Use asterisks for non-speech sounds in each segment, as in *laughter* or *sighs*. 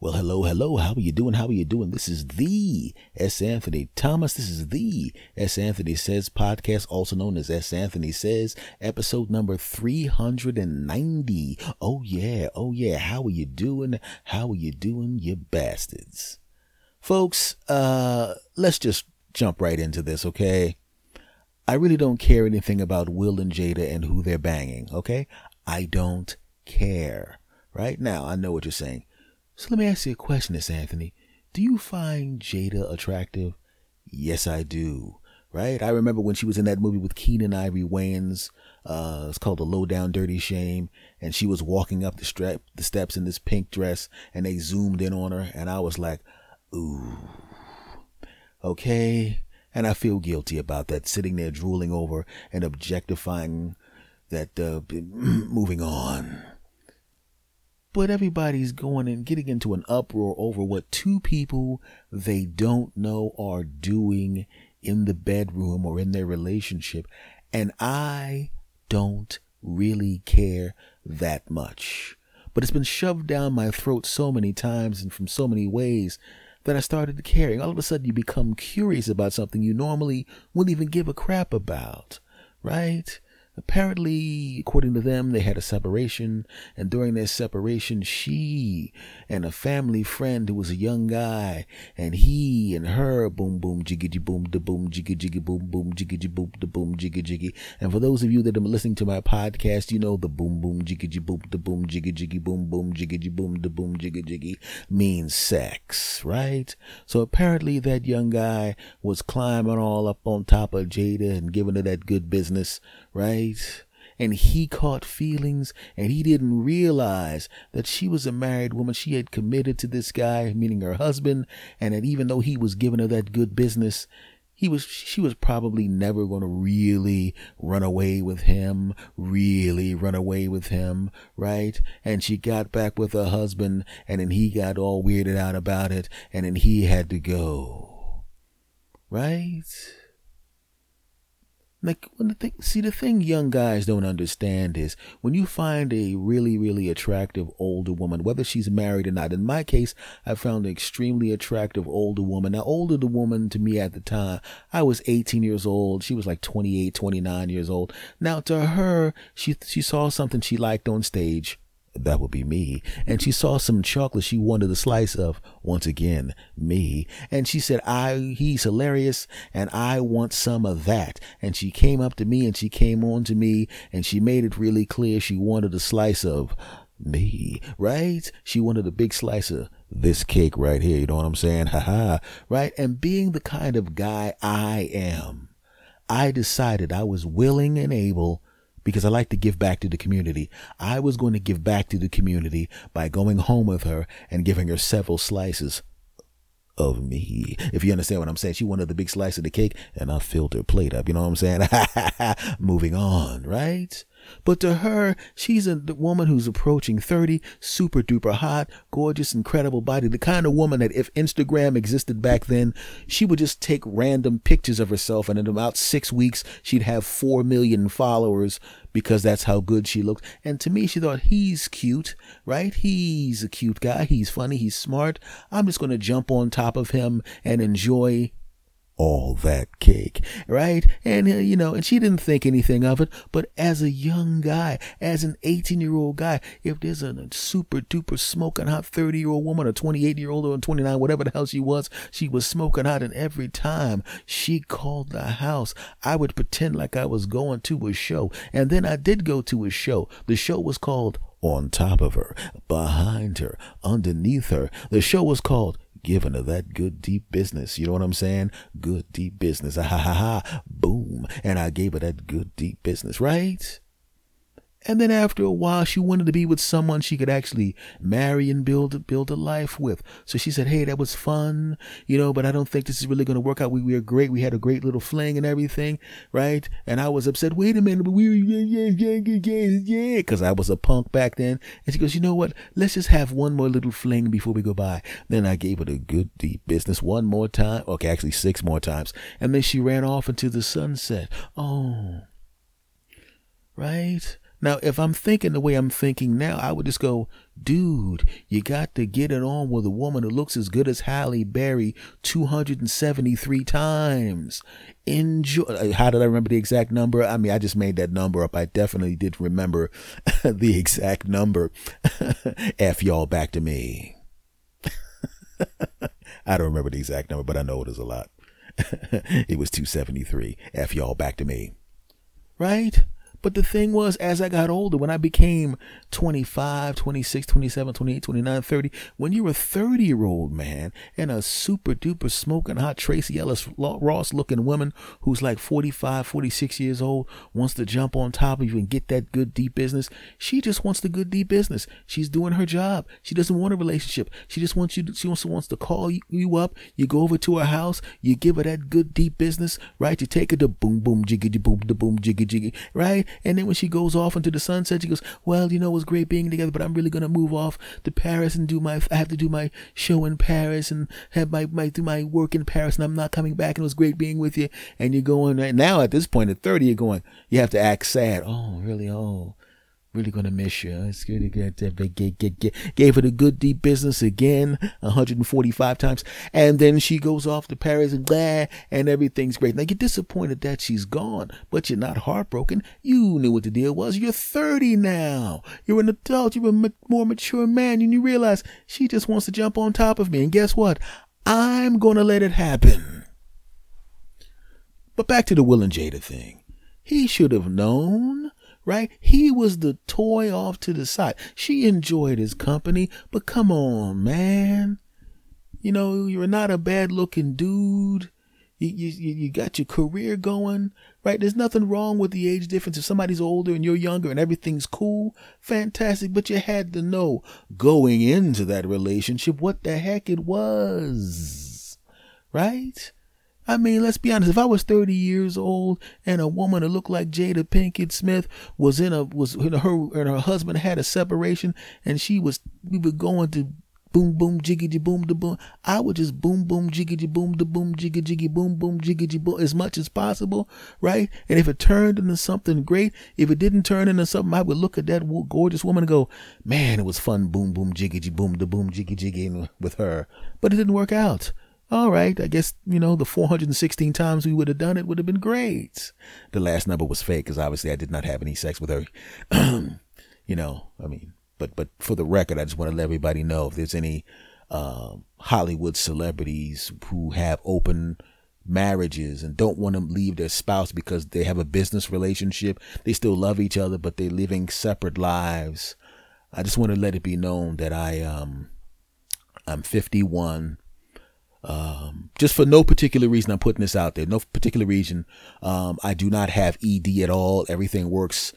Well, hello, hello. How are you doing? How are you doing? This is the S. Anthony Thomas. This is the S. Anthony Says podcast, also known as S. Anthony Says, episode number 390. Oh, yeah. Oh, yeah. How are you doing? How are you doing, you bastards? Folks, uh, let's just jump right into this, okay? I really don't care anything about Will and Jada and who they're banging, okay? I don't care. Right now, I know what you're saying. So let me ask you a question, S. Anthony. Do you find Jada attractive? Yes, I do. Right? I remember when she was in that movie with Keenen Ivory Wayans. Uh, it's called The Low Down Dirty Shame. And she was walking up the, strap, the steps in this pink dress and they zoomed in on her. And I was like, ooh. Okay. And I feel guilty about that, sitting there drooling over and objectifying that, uh, *clears throat* moving on but everybody's going and getting into an uproar over what two people they don't know are doing in the bedroom or in their relationship. And I don't really care that much. But it's been shoved down my throat so many times and from so many ways that I started caring. all of a sudden you become curious about something you normally wouldn't even give a crap about, right? Apparently, according to them, they had a separation, and during their separation, she and a family friend who was a young guy, and he and her, boom, boom, jiggy, boom, da boom, jiggy, jiggy, boom, boom, jiggy, boom, da boom, jiggy, jiggy. And for those of you that are listening to my podcast, you know the boom, boom, jiggy, boom, da boom, jiggy, jiggy, boom, boom, jiggy, boom, da boom, jiggy, jiggy means sex, right? So apparently, that young guy was climbing all up on top of Jada and giving her that good business, right? And he caught feelings and he didn't realize that she was a married woman. She had committed to this guy, meaning her husband. And that even though he was giving her that good business, he was, she was probably never going to really run away with him, really run away with him, right? And she got back with her husband and then he got all weirded out about it and then he had to go, right? Like when the thing, see the thing young guys don't understand is when you find a really really attractive older woman, whether she's married or not. In my case, I found an extremely attractive older woman. Now older the woman to me at the time, I was 18 years old. She was like 28, 29 years old. Now to her, she she saw something she liked on stage that would be me. And she saw some chocolate she wanted a slice of. Once again, me. And she said, I, he's hilarious and I want some of that. And she came up to me and she came on to me and she made it really clear she wanted a slice of me, right? She wanted a big slice of this cake right here. You know what I'm saying? Ha ha. Right? And being the kind of guy I am, I decided I was willing and able because I like to give back to the community. I was going to give back to the community by going home with her and giving her several slices of me. If you understand what I'm saying, she wanted the big slice of the cake and I filled her plate up. You know what I'm saying? *laughs* Moving on, right? But to her, she's a woman who's approaching 30, super duper hot, gorgeous, incredible body. The kind of woman that if Instagram existed back then, she would just take random pictures of herself and in about six weeks, she'd have 4 million followers because that's how good she looked. And to me, she thought, he's cute, right? He's a cute guy. He's funny. He's smart. I'm just going to jump on top of him and enjoy all that cake, right? And, uh, you know, and she didn't think anything of it. But as a young guy, as an 18 year old guy, if there's a super duper smoking hot 30 year old woman, a 28 year old, or a 29, whatever the hell she was, she was smoking hot. And every time she called the house, I would pretend like I was going to a show. And then I did go to a show. The show was called on top of her, behind her, underneath her. The show was called giving her that good deep business. You know what I'm saying? Good deep business. *laughs* Ha ha ha. Boom. And I gave her that good deep business, right? And then after a while, she wanted to be with someone she could actually marry and build build a life with. So she said, "Hey, that was fun, you know, but I don't think this is really going to work out. We, we were great. We had a great little fling and everything, right?" And I was upset. Wait a minute, but we yeah yeah yeah yeah yeah because I was a punk back then. And she goes, "You know what? Let's just have one more little fling before we go by." Then I gave her the good deep business one more time. Okay, actually six more times, and then she ran off into the sunset. Oh, right Now, if I'm thinking the way I'm thinking now, I would just go, dude, you got to get it on with a woman who looks as good as Halle Berry 273 times. Enjoy. Uh, how did I remember the exact number? I mean, I just made that number up. I definitely did remember *laughs* the exact number. *laughs* F y'all back to me. *laughs* I don't remember the exact number, but I know it is a lot. it was 273. F y'all back to me. Right? But the thing was, as I got older, when I became 25, 26, 27, 28, 29, 30, when you're a 30 year old man and a super duper smoking hot Tracee Ellis Ross looking woman who's like 45, 46 years old wants to jump on top of you and get that good deep business, she just wants the good deep business. She's doing her job. She doesn't want a relationship. She just wants you to, she also wants to call you up. You go over to her house, you give her that good deep business, right? You take her to boom, boom, jiggy, boom, the boom, jiggy, jiggy, right? And then when she goes off into the sunset, she goes, "Well, you know, it was great being together, but I'm really gonna move off to Paris and do my. I have to do my show in Paris and have my, my do my work in Paris, and I'm not coming back. And it was great being with you. And you're going right now at this point at 30, you're going. You have to act sad. Oh, really? Oh, Really gonna miss you. It's good to get, get, get, get, Gave her the good deep business again, 145 times, and then she goes off to Paris and blah, and everything's great. Now you're disappointed that she's gone, but you're not heartbroken. You knew what the deal was. You're 30 now. You're an adult. You're a more mature man, and you realize she just wants to jump on top of me. And guess what? I'm gonna let it happen. But back to the Will and Jada thing. He should have known right? He was the toy off to the side. She enjoyed his company, but come on, man. You know, you're not a bad looking dude. You, you, you got your career going, right? There's nothing wrong with the age difference. If somebody's older and you're younger and everything's cool, fantastic. But you had to know going into that relationship what the heck it was, right? I mean, let's be honest. If I was 30 years old and a woman that looked like Jada Pinkett Smith was in a was in her and her husband had a separation and she was we were going to boom boom jiggy boom da boom, I would just boom boom jiggy boom da boom jiggy jiggy boom boom jiggy boom as much as possible, right? And if it turned into something great, if it didn't turn into something, I would look at that gorgeous woman and go, man, it was fun boom boom jiggy boom da boom jiggy jiggy with her, but it didn't work out all right, I guess, you know, the 416 times we would have done it would have been great. The last number was fake because obviously I did not have any sex with her. *clears throat* you know, I mean, but, but for the record, I just want to let everybody know if there's any, um, Hollywood celebrities who have open marriages and don't want to leave their spouse because they have a business relationship. They still love each other, but they're living separate lives. I just want to let it be known that I, um, I'm 51 um, just for no particular reason, I'm putting this out there. No particular reason. Um, I do not have ED at all. Everything works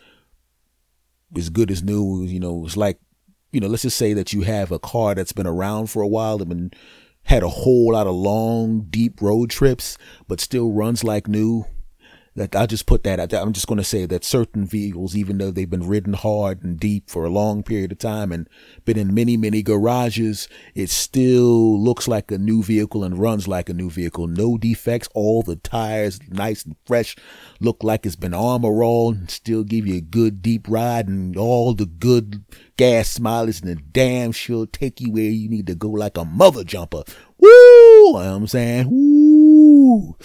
as good as new. You know, it's like, you know, let's just say that you have a car that's been around for a while, that been had a whole lot of long, deep road trips, but still runs like new. Like I'll just put that out there. I'm just going to say that certain vehicles, even though they've been ridden hard and deep for a long period of time and been in many, many garages, it still looks like a new vehicle and runs like a new vehicle. No defects. All the tires nice and fresh, look like it's been armor all and still give you a good deep ride and all the good gas mileage and the damn sure take you where you need to go like a mother jumper. Woo! You know I'm saying, woo!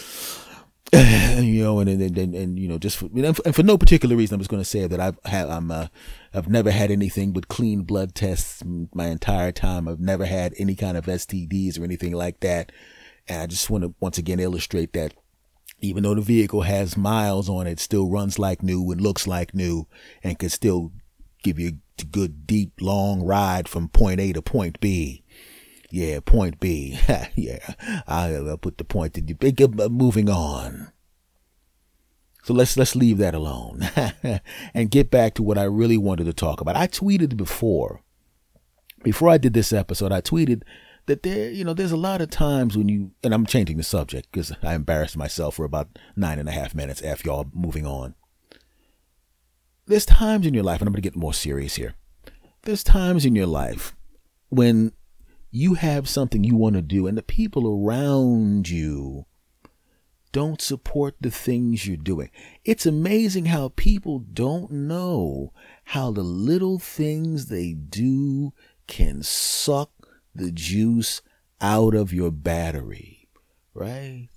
*sighs* you know, and, and and, and you know, just for, and for no particular reason, I'm just going to say that I've had, I'm, uh, I've never had anything but clean blood tests my entire time. I've never had any kind of STDs or anything like that. And I just want to once again illustrate that even though the vehicle has miles on it, still runs like new and looks like new and can still give you a good, deep, long ride from point A to point B. Yeah, point B. *laughs* yeah, I'll put the point that you moving on. So let's let's leave that alone *laughs* and get back to what I really wanted to talk about. I tweeted before, before I did this episode, I tweeted that there, you know, there's a lot of times when you, and I'm changing the subject because I embarrassed myself for about nine and a half minutes. After y'all moving on. There's times in your life, and I'm going to get more serious here. There's times in your life when you have something you want to do and the people around you don't support the things you're doing. It's amazing how people don't know how the little things they do can suck the juice out of your battery, right?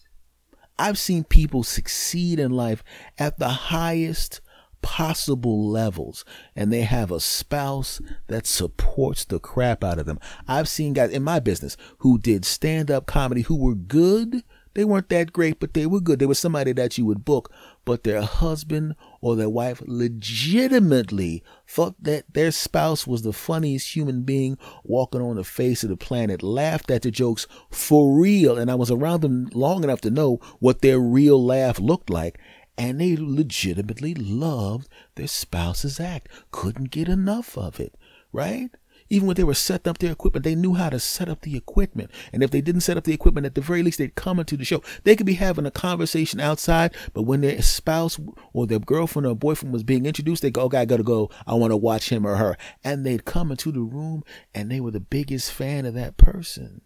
I've seen people succeed in life at the highest possible levels and they have a spouse that supports the crap out of them. I've seen guys in my business who did stand up comedy who were good they weren't that great, but they were good. They were somebody that you would book, but their husband or their wife legitimately thought that their spouse was the funniest human being walking on the face of the planet, laughed at the jokes for real. And I was around them long enough to know what their real laugh looked like. And they legitimately loved their spouse's act, couldn't get enough of it, right? Even when they were setting up their equipment, they knew how to set up the equipment. And if they didn't set up the equipment, at the very least, they'd come into the show. They could be having a conversation outside, but when their spouse or their girlfriend or boyfriend was being introduced, they go, okay, I gotta go. I want to watch him or her. And they'd come into the room and they were the biggest fan of that person.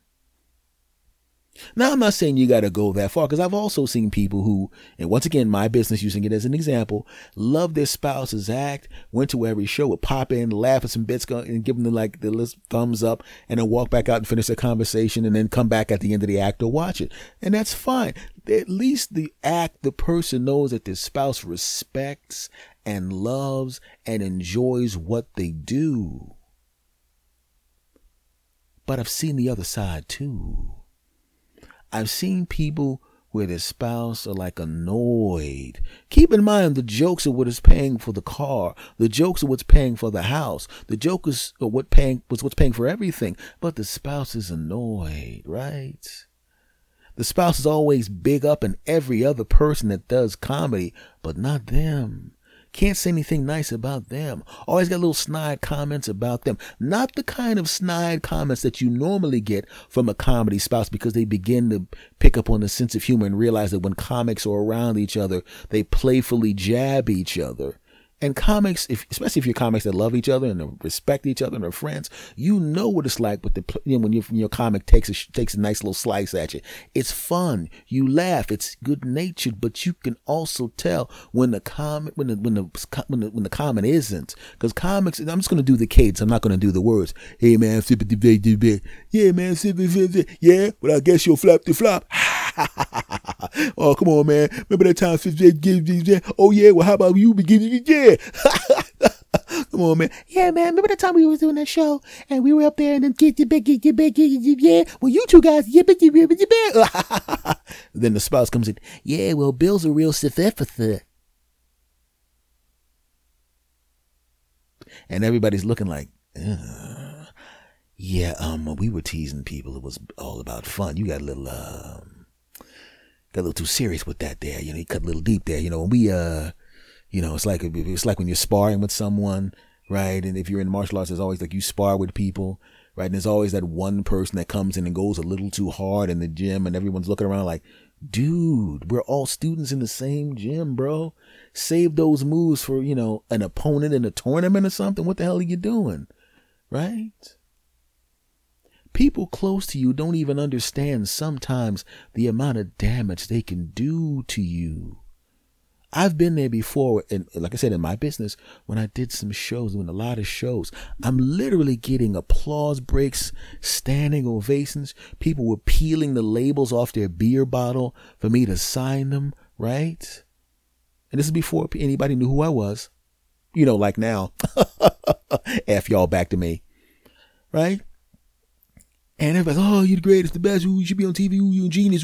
Now, I'm not saying you got to go that far because I've also seen people who, and once again, my business using it as an example, love their spouse's act, went to every show, would pop in, laugh at some bits, and give them the, like the thumbs up, and then walk back out and finish the conversation, and then come back at the end of the act to watch it. And that's fine. At least the act, the person knows that their spouse respects and loves and enjoys what they do. But I've seen the other side too I've seen people where their spouse are like annoyed. Keep in mind the jokes are what is paying for the car. The jokes are what's paying for the house. The joke is uh, what paying was what's paying for everything. But the spouse is annoyed, right? The spouse is always big up in every other person that does comedy, but not them. Can't say anything nice about them. Always got little snide comments about them. Not the kind of snide comments that you normally get from a comedy spouse because they begin to pick up on the sense of humor and realize that when comics are around each other, they playfully jab each other. And comics, if, especially if you're comics that love each other and respect each other and are friends, you know what it's like with the you know, when your your comic takes a takes a nice little slice at you. It's fun. You laugh. It's good natured, but you can also tell when the comment when the when the when the, when the comment isn't because comics. I'm just gonna do the cadence. I'm not gonna do the words. Hey man, yeah man, yeah. But I guess you'll flap the flop. *laughs* oh, come on, man. Remember that time? Oh, yeah. Well, how about you beginning? Yeah. *laughs* Come on, man. Yeah, man. Remember that time we was doing that show and we were up there and then get the big, get the yeah. Well, you two guys, yeah, *laughs* Then the spouse comes in. Yeah, well, Bill's a real stiff And everybody's looking like, Ugh. yeah, um, we were teasing people. It was all about fun. You got a little, um, got a little too serious with that there. You know, he cut a little deep there. You know, when we, uh, you know, it's like, it's like when you're sparring with someone, right? And if you're in martial arts, it's always like you spar with people, right? And there's always that one person that comes in and goes a little too hard in the gym and everyone's looking around like, dude, we're all students in the same gym, bro. Save those moves for, you know, an opponent in a tournament or something. What the hell are you doing? Right? People close to you don't even understand sometimes the amount of damage they can do to you. I've been there before, and like I said, in my business, when I did some shows, doing a lot of shows, I'm literally getting applause breaks, standing ovations. People were peeling the labels off their beer bottle for me to sign them, right? And this is before anybody knew who I was. You know, like now. *laughs* F y'all back to me, right? And everybody's, oh, you're the greatest, the best, you should be on TV, you're a genius.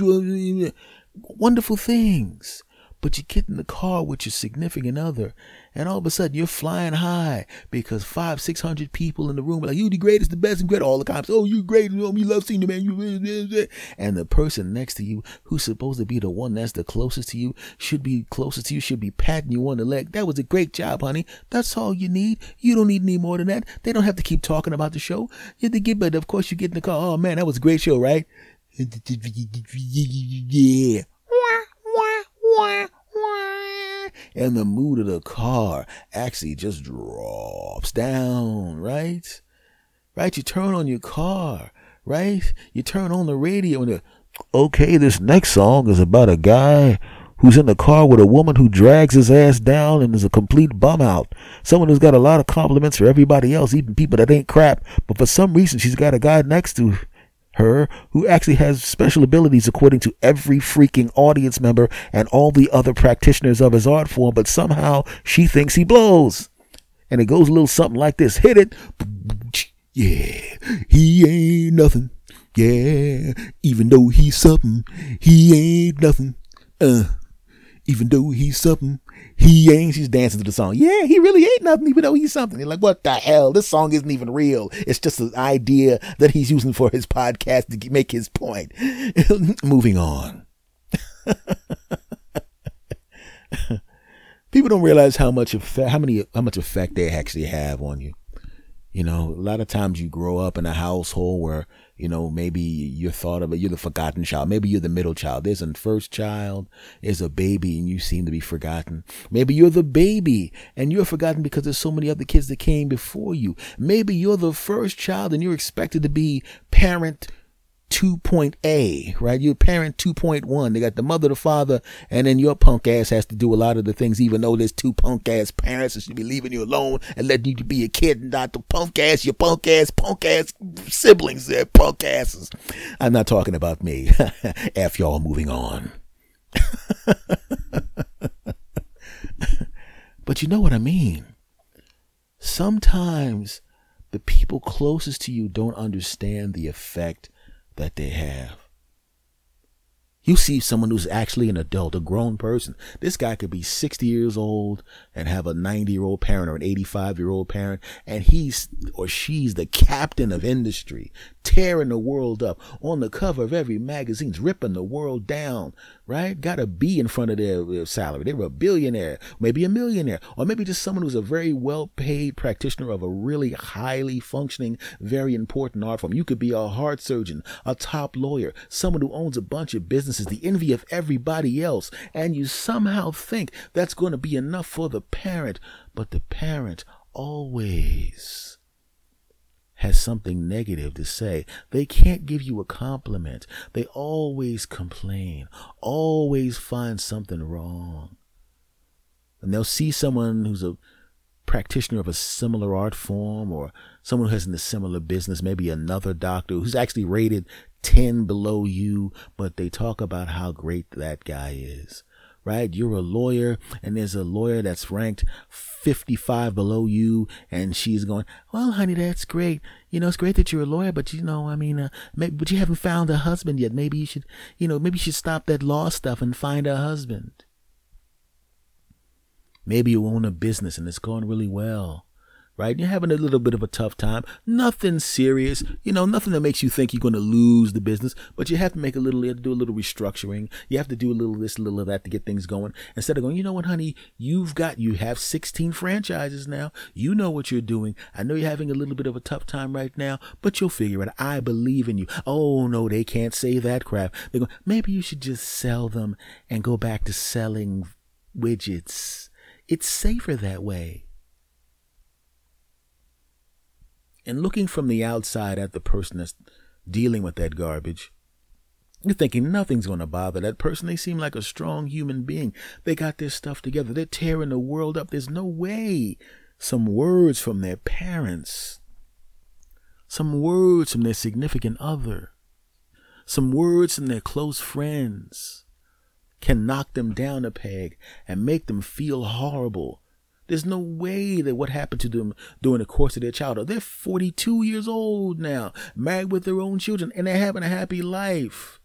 Wonderful things. But you get in the car with your significant other, and all of a sudden you're flying high because five, six hundred people in the room are like, you the greatest, the best, and great. All the cops, oh, you great, oh, we love seeing you, man. You, and the person next to you, who's supposed to be the one that's the closest to you, should be closest to you, should be patting you on the leg. That was a great job, honey. That's all you need. You don't need any more than that. They don't have to keep talking about the show. You have to get, but of course you get in the car. Oh man, that was a great show, right? *laughs* Yeah and the mood of the car actually just drops down, right? Right? You turn on your car, right? You turn on the radio and Okay, this next song is about a guy who's in the car with a woman who drags his ass down and is a complete bum out. Someone who's got a lot of compliments for everybody else, even people that ain't crap, but for some reason she's got a guy next to her who actually has special abilities according to every freaking audience member and all the other practitioners of his art form, but somehow she thinks he blows. And it goes a little something like this. Hit it. Yeah, he ain't nothing. Yeah, even though he's something, he ain't nothing. Uh, even though he's something, he ain't. She's dancing to the song. Yeah, he really ain't nothing, even though he's something. You're like, what the hell? This song isn't even real. It's just an idea that he's using for his podcast to make his point. *laughs* Moving on. *laughs* People don't realize how much effect, how many, how much effect they actually have on you. You know, a lot of times you grow up in a household where you know, maybe you're thought of it, you're the forgotten child. Maybe you're the middle child. There's a first child, there's a baby, and you seem to be forgotten. Maybe you're the baby and you're forgotten because there's so many other kids that came before you. Maybe you're the first child and you're expected to be parent 2.A, right? Your parent 2.1. They got the mother, the father, and then your punk ass has to do a lot of the things, even though there's two punk ass parents that should be leaving you alone and letting you be a kid and not the punk ass, your punk ass, punk ass siblings, they're punk asses. I'm not talking about me. *laughs* F y'all moving on. *laughs* but you know what I mean. Sometimes the people closest to you don't understand the effect that they have. You see someone who's actually an adult, a grown person. This guy could be 60 years old and have a 90 year old parent or an 85 year old parent, and he's or she's the captain of industry, tearing the world up on the cover of every magazine, ripping the world down, right? Got a B in front of their, their salary. They were a billionaire, maybe a millionaire, or maybe just someone who's a very well paid practitioner of a really highly functioning, very important art form. You could be a heart surgeon, a top lawyer, someone who owns a bunch of businesses, the envy of everybody else, and you somehow think that's going to be enough for the parent, but the parent always has something negative to say. They can't give you a compliment. They always complain, always find something wrong. And they'll see someone who's a practitioner of a similar art form or someone who has in a similar business, maybe another doctor who's actually rated 10 below you, but they talk about how great that guy is right? You're a lawyer and there's a lawyer that's ranked 55 below you and she's going, well, honey, that's great. You know, it's great that you're a lawyer, but you know, I mean, uh, maybe, but you haven't found a husband yet. Maybe you should, you know, maybe you should stop that law stuff and find a husband. Maybe you own a business and it's going really well right? You're having a little bit of a tough time. Nothing serious, you know, nothing that makes you think you're going to lose the business, but you have to make a little, you have to do a little restructuring. You have to do a little this, a little of that to get things going. Instead of going, you know what, honey, you've got, you have 16 franchises now. You know what you're doing. I know you're having a little bit of a tough time right now, but you'll figure it. Out. I believe in you. Oh no, they can't say that crap. They're going, maybe you should just sell them and go back to selling widgets. It's safer that way. And looking from the outside at the person that's dealing with that garbage, you're thinking nothing's going to bother that person. They seem like a strong human being. They got their stuff together. They're tearing the world up. There's no way some words from their parents, some words from their significant other, some words from their close friends can knock them down a peg and make them feel horrible there's no way that what happened to them during the course of their childhood. They're 42 years old now, married with their own children, and they're having a happy life.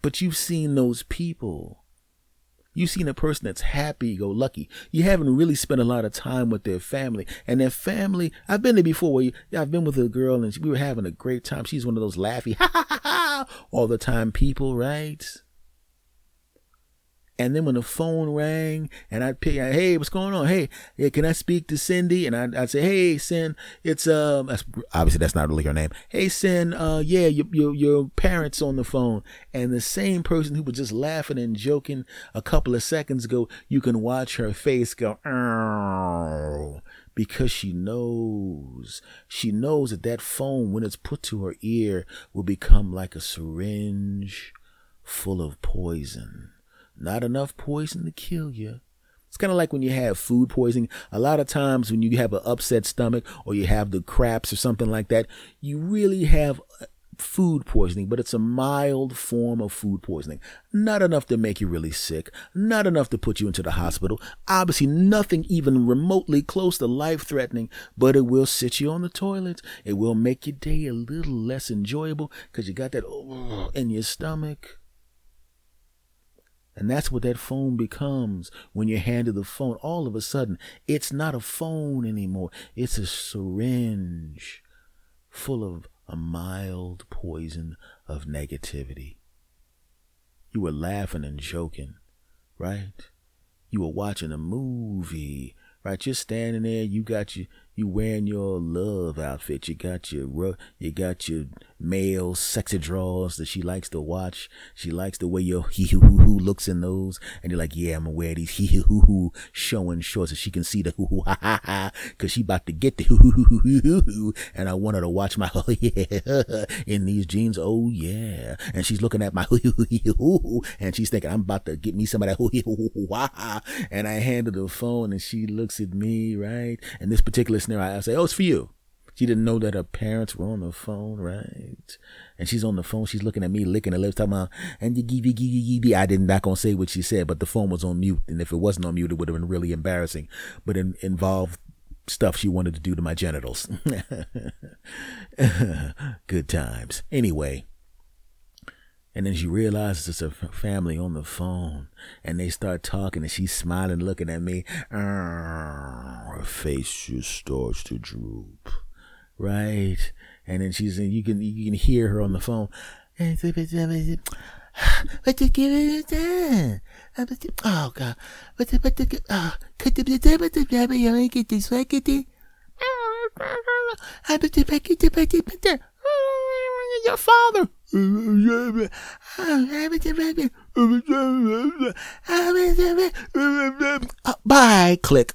But you've seen those people. You've seen a person that's happy go lucky. You haven't really spent a lot of time with their family. And their family, I've been there before where you, I've been with a girl and we were having a great time. She's one of those laughy, *laughs* ha ha ha ha, all the time people, right? And then when the phone rang and I'd pick, hey, what's going on? Hey, yeah, can I speak to Cindy? And I'd, I'd say, hey, Cindy, it's, um, that's, obviously that's not really her name. Hey, Cindy, uh, yeah, your, your, your parents on the phone. And the same person who was just laughing and joking a couple of seconds ago, you can watch her face go, because she knows, she knows that that phone, when it's put to her ear, will become like a syringe full of poison. Not enough poison to kill you. It's kind of like when you have food poisoning. A lot of times when you have an upset stomach or you have the craps or something like that, you really have uh, food poisoning, but it's a mild form of food poisoning. Not enough to make you really sick, not enough to put you into the hospital. Obviously, nothing even remotely close to life threatening, but it will sit you on the toilet. It will make your day a little less enjoyable because you got that oh, in your stomach. And that's what that phone becomes when you're handed the phone. All of a sudden, it's not a phone anymore. It's a syringe full of a mild poison of negativity. You were laughing and joking, right? You were watching a movie, right? You're standing there, you got your you wearing your love outfit. You got your you got your male sexy drawers that she likes to watch. She likes the way your hee hoo hoo looks in those, and you're like, yeah, I'm gonna wear these hee hoo hoo showing shorts so she can see the hoo hoo ha ha ha, cause she about to get the hoo hoo hoo hoo hoo and I want her to watch my oh yeah in these jeans, oh yeah, and she's looking at my hoo hoo hoo hoo, and she's thinking I'm about to get me some of that hoo hoo hoo ha ha, and I hand her the phone, and she looks at me right, and this particular scenario, I say, oh, it's for you. She didn't know that her parents were on the phone, right? And she's on the phone. She's looking at me, licking her lips, talking about, and you give, give, give, give. I didn't not gonna say what she said, but the phone was on mute. And if it wasn't on mute, it would have been really embarrassing. But it involved stuff she wanted to do to my genitals. *laughs* Good times. Anyway, and then she realizes it's her family on the phone and they start talking and she's smiling, looking at me. Her face just starts to droop. Right? And then she's, you can, you can hear her on the phone. But to give it Oh God. But the, but the, oh, could the, the, but the, but the, get this, get it. I bet the, the, but the, but the, your father. Bye. Click.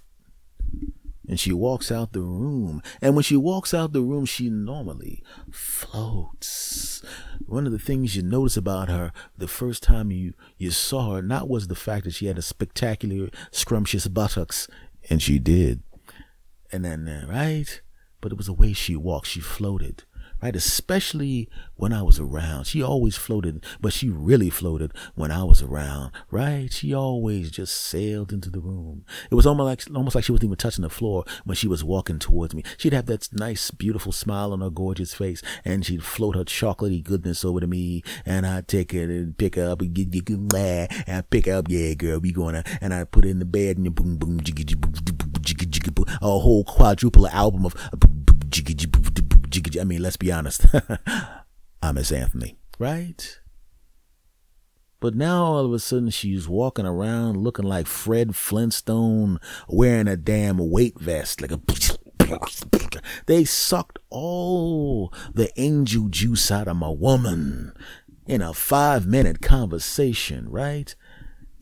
And she walks out the room. And when she walks out the room, she normally floats. One of the things you notice about her the first time you, you saw her, not was the fact that she had a spectacular, scrumptious buttocks, and she did. And then, uh, right? But it was the way she walked. She floated right? Especially when I was around. She always floated, but she really floated when I was around, right? She always just sailed into the room. It was almost like almost like she wasn't even touching the floor when she was walking towards me. She'd have that nice, beautiful smile on her gorgeous face, and she'd float her chocolatey goodness over to me, and I'd take it and pick her up and get you and I'd pick her up, yeah, girl, we going to, and I'd put her in the bed and boom, boom, jiggy, jiggy, jiggy, jiggy, a whole quadruple album of jiggy, jiggy, I mean, let's be honest. *laughs* I'm S. Anthony, right? But now all of a sudden she's walking around looking like Fred Flintstone wearing a damn weight vest, like a. *laughs* They sucked all the angel juice out of my woman in a five minute conversation, right?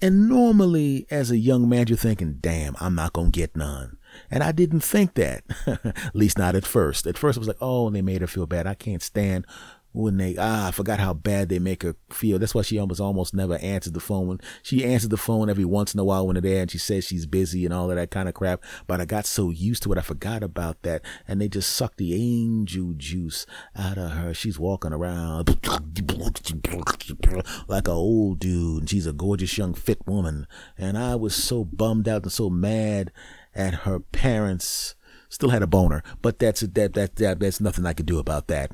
And normally, as a young man, you're thinking, damn, I'm not going to get none. And I didn't think that, *laughs* at least not at first. At first, I was like, oh, and they made her feel bad. I can't stand when they ah I forgot how bad they make her feel. That's why she almost almost never answered the phone. When she answered the phone every once in a while when they're there and she says she's busy and all of that kind of crap. But I got so used to it I forgot about that. And they just sucked the angel juice out of her. She's walking around *laughs* like a old dude and she's a gorgeous young fit woman. And I was so bummed out and so mad at her parents. Still had a boner, but that's that that that that's nothing I could do about that.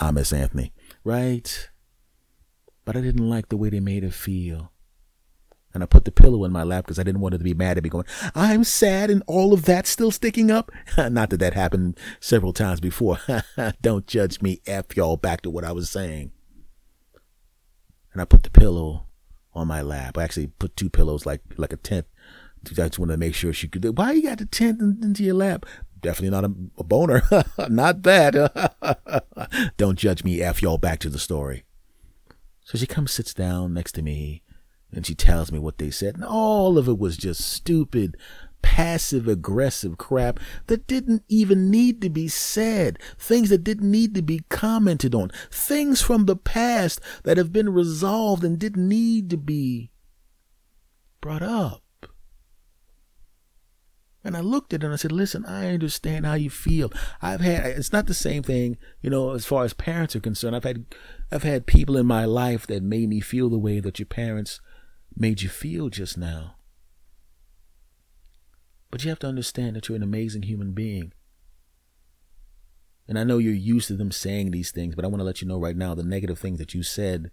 I S. Anthony, right? But I didn't like the way they made her feel. And I put the pillow in my lap because I didn't want her to be mad at me going, I'm sad and all of that still sticking up. *laughs* Not that that happened several times before. *laughs* Don't judge me, F y'all, back to what I was saying. And I put the pillow on my lap. I actually put two pillows like like a tent I just wanted to make sure she could. Why you got the tent into your lap? Definitely not a, a boner. *laughs* not that. *laughs* Don't judge me. F y'all back to the story. So she comes, sits down next to me, and she tells me what they said. And all of it was just stupid, passive aggressive crap that didn't even need to be said, things that didn't need to be commented on, things from the past that have been resolved and didn't need to be brought up. And I looked at it and I said, listen, I understand how you feel. I've had, it's not the same thing, you know, as far as parents are concerned. I've had, I've had people in my life that made me feel the way that your parents made you feel just now. But you have to understand that you're an amazing human being. And I know you're used to them saying these things, but I want to let you know right now the negative things that you said,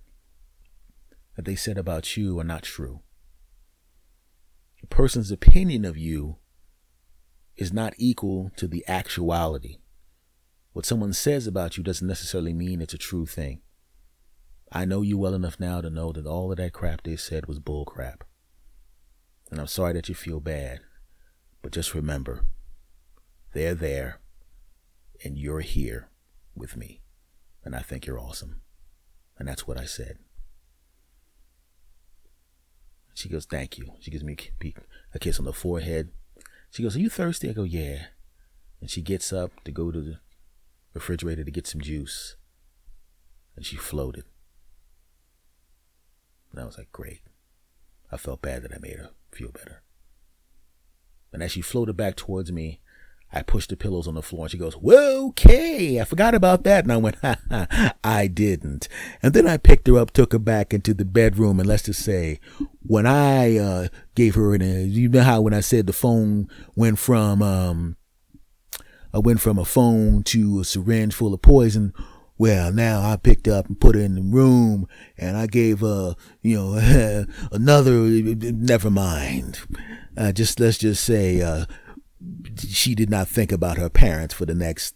that they said about you, are not true. A person's opinion of you is not equal to the actuality. What someone says about you doesn't necessarily mean it's a true thing. I know you well enough now to know that all of that crap they said was bull crap. And I'm sorry that you feel bad, but just remember, they're there, and you're here with me. And I think you're awesome. And that's what I said. She goes, Thank you. She gives me a kiss on the forehead. She goes, Are you thirsty? I go, Yeah. And she gets up to go to the refrigerator to get some juice. And she floated. And I was like, Great. I felt bad that I made her feel better. And as she floated back towards me, I pushed the pillows on the floor and she goes, okay, I forgot about that. And I went, *laughs* ha, ha, I didn't. And then I picked her up, took her back into the bedroom. And let's just say, when I uh, gave her an, uh, you know how when I said the phone went from, um, I went from a phone to a syringe full of poison. Well, now I picked up and put her in the room and I gave her, you know, *laughs* another, never mind. Uh, just, let's just say, uh, she did not think about her parents for the next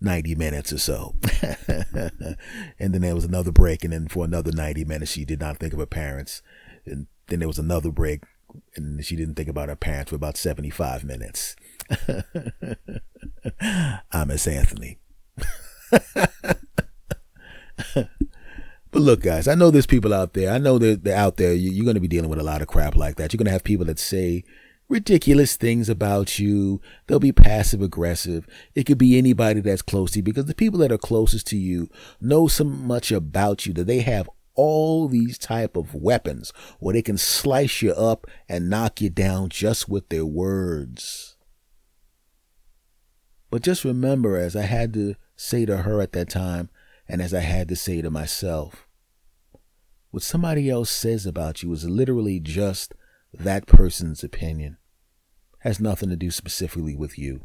90 minutes or so. *laughs* and then there was another break. And then for another 90 minutes, she did not think of her parents. And then there was another break. And she didn't think about her parents for about 75 minutes. *laughs* I'm S. Anthony. *laughs* but look, guys, I know there's people out there. I know that they're out there. You're going to be dealing with a lot of crap like that. You're going to have people that say ridiculous things about you. They'll be passive aggressive. It could be anybody that's close to you because the people that are closest to you know so much about you that they have all these type of weapons where they can slice you up and knock you down just with their words. But just remember, as I had to say to her at that time, and as I had to say to myself, what somebody else says about you is literally just that person's opinion has nothing to do specifically with you.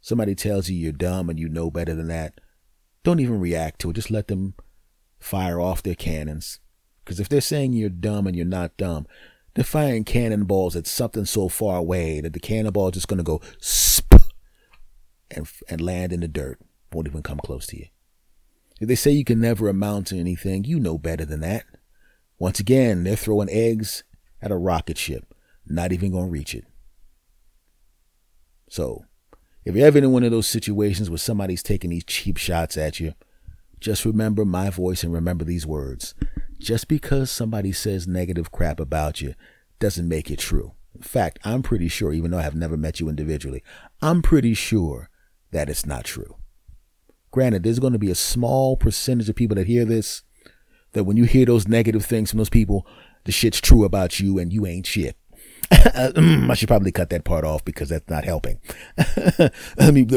Somebody tells you you're dumb and you know better than that. Don't even react to it. Just let them fire off their cannons. Because if they're saying you're dumb and you're not dumb, they're firing cannonballs at something so far away that the cannonball is just going to go sp and, and land in the dirt. Won't even come close to you. If they say you can never amount to anything, you know better than that. Once again, they're throwing eggs at a rocket ship, not even going to reach it. So, if you're ever in one of those situations where somebody's taking these cheap shots at you, just remember my voice and remember these words. Just because somebody says negative crap about you doesn't make it true. In fact, I'm pretty sure, even though I have never met you individually, I'm pretty sure that it's not true. Granted, there's going to be a small percentage of people that hear this that when you hear those negative things from those people, the shit's true about you and you ain't shit. *laughs* I should probably cut that part off because that's not helping. *laughs* I mean,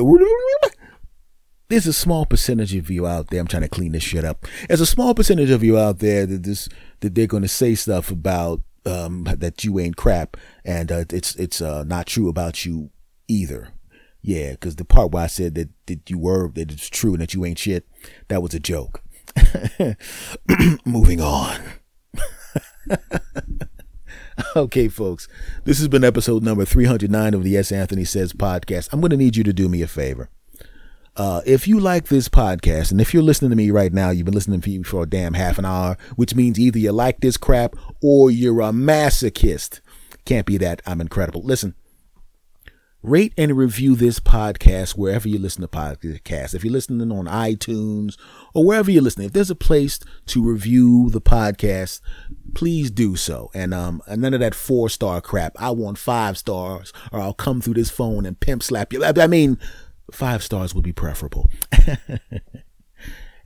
there's a small percentage of you out there. I'm trying to clean this shit up. There's a small percentage of you out there that this that they're going to say stuff about um, that you ain't crap, and uh, it's it's uh, not true about you either. Yeah, because the part where I said that that you were that it's true and that you ain't shit, that was a joke. *laughs* Moving on. *laughs* okay, folks, this has been episode number 309 of the S. Anthony Says podcast. I'm going to need you to do me a favor. Uh, if you like this podcast, and if you're listening to me right now, you've been listening to me for a damn half an hour, which means either you like this crap or you're a masochist. Can't be that. I'm incredible. Listen, rate and review this podcast wherever you listen to podcasts. If you're listening on iTunes or wherever you're listening, if there's a place to review the podcast, please do so. And um, none of that four star crap. I want five stars, or I'll come through this phone and pimp slap you. I mean, five stars would be preferable. *laughs*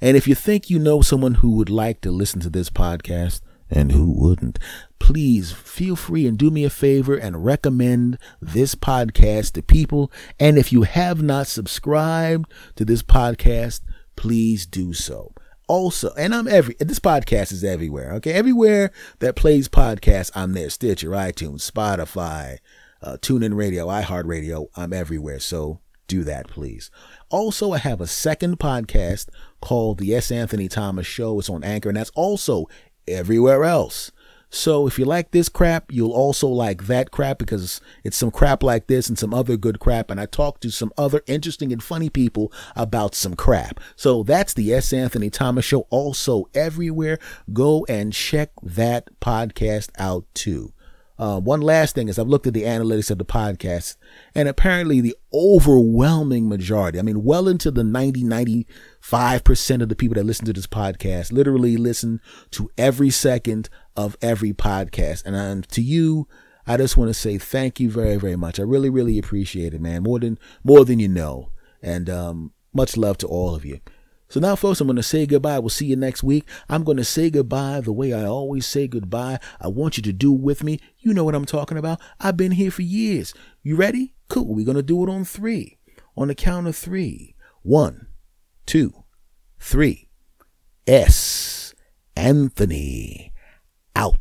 and if you think you know someone who would like to listen to this podcast, and who wouldn't? Please feel free and do me a favor and recommend this podcast to people. And if you have not subscribed to this podcast, please do so. Also, and I'm every this podcast is everywhere. Okay, everywhere that plays podcasts, I'm there. Stitcher, iTunes, Spotify, uh, TuneIn Radio, iHeartRadio. I'm everywhere. So do that, please. Also, I have a second podcast called The S. Anthony Thomas Show. It's on Anchor, and that's also everywhere else. So if you like this crap, you'll also like that crap because it's some crap like this and some other good crap. And I talk to some other interesting and funny people about some crap. So that's the S. Anthony Thomas Show. Also everywhere. Go and check that podcast out too. Uh, one last thing is I've looked at the analytics of the podcast, and apparently the overwhelming majority, I mean, well into the 90, 95% of the people that listen to this podcast literally listen to every second of every podcast. And to you, I just want to say thank you very, very much. I really, really appreciate it, man. More than, more than you know. And, um, much love to all of you. So now, folks, I'm going to say goodbye. We'll see you next week. I'm going to say goodbye the way I always say goodbye. I want you to do with me. You know what I'm talking about. I've been here for years. You ready? Cool. We're going to do it on three. On the count of three. One, two, three. S. Anthony. Out.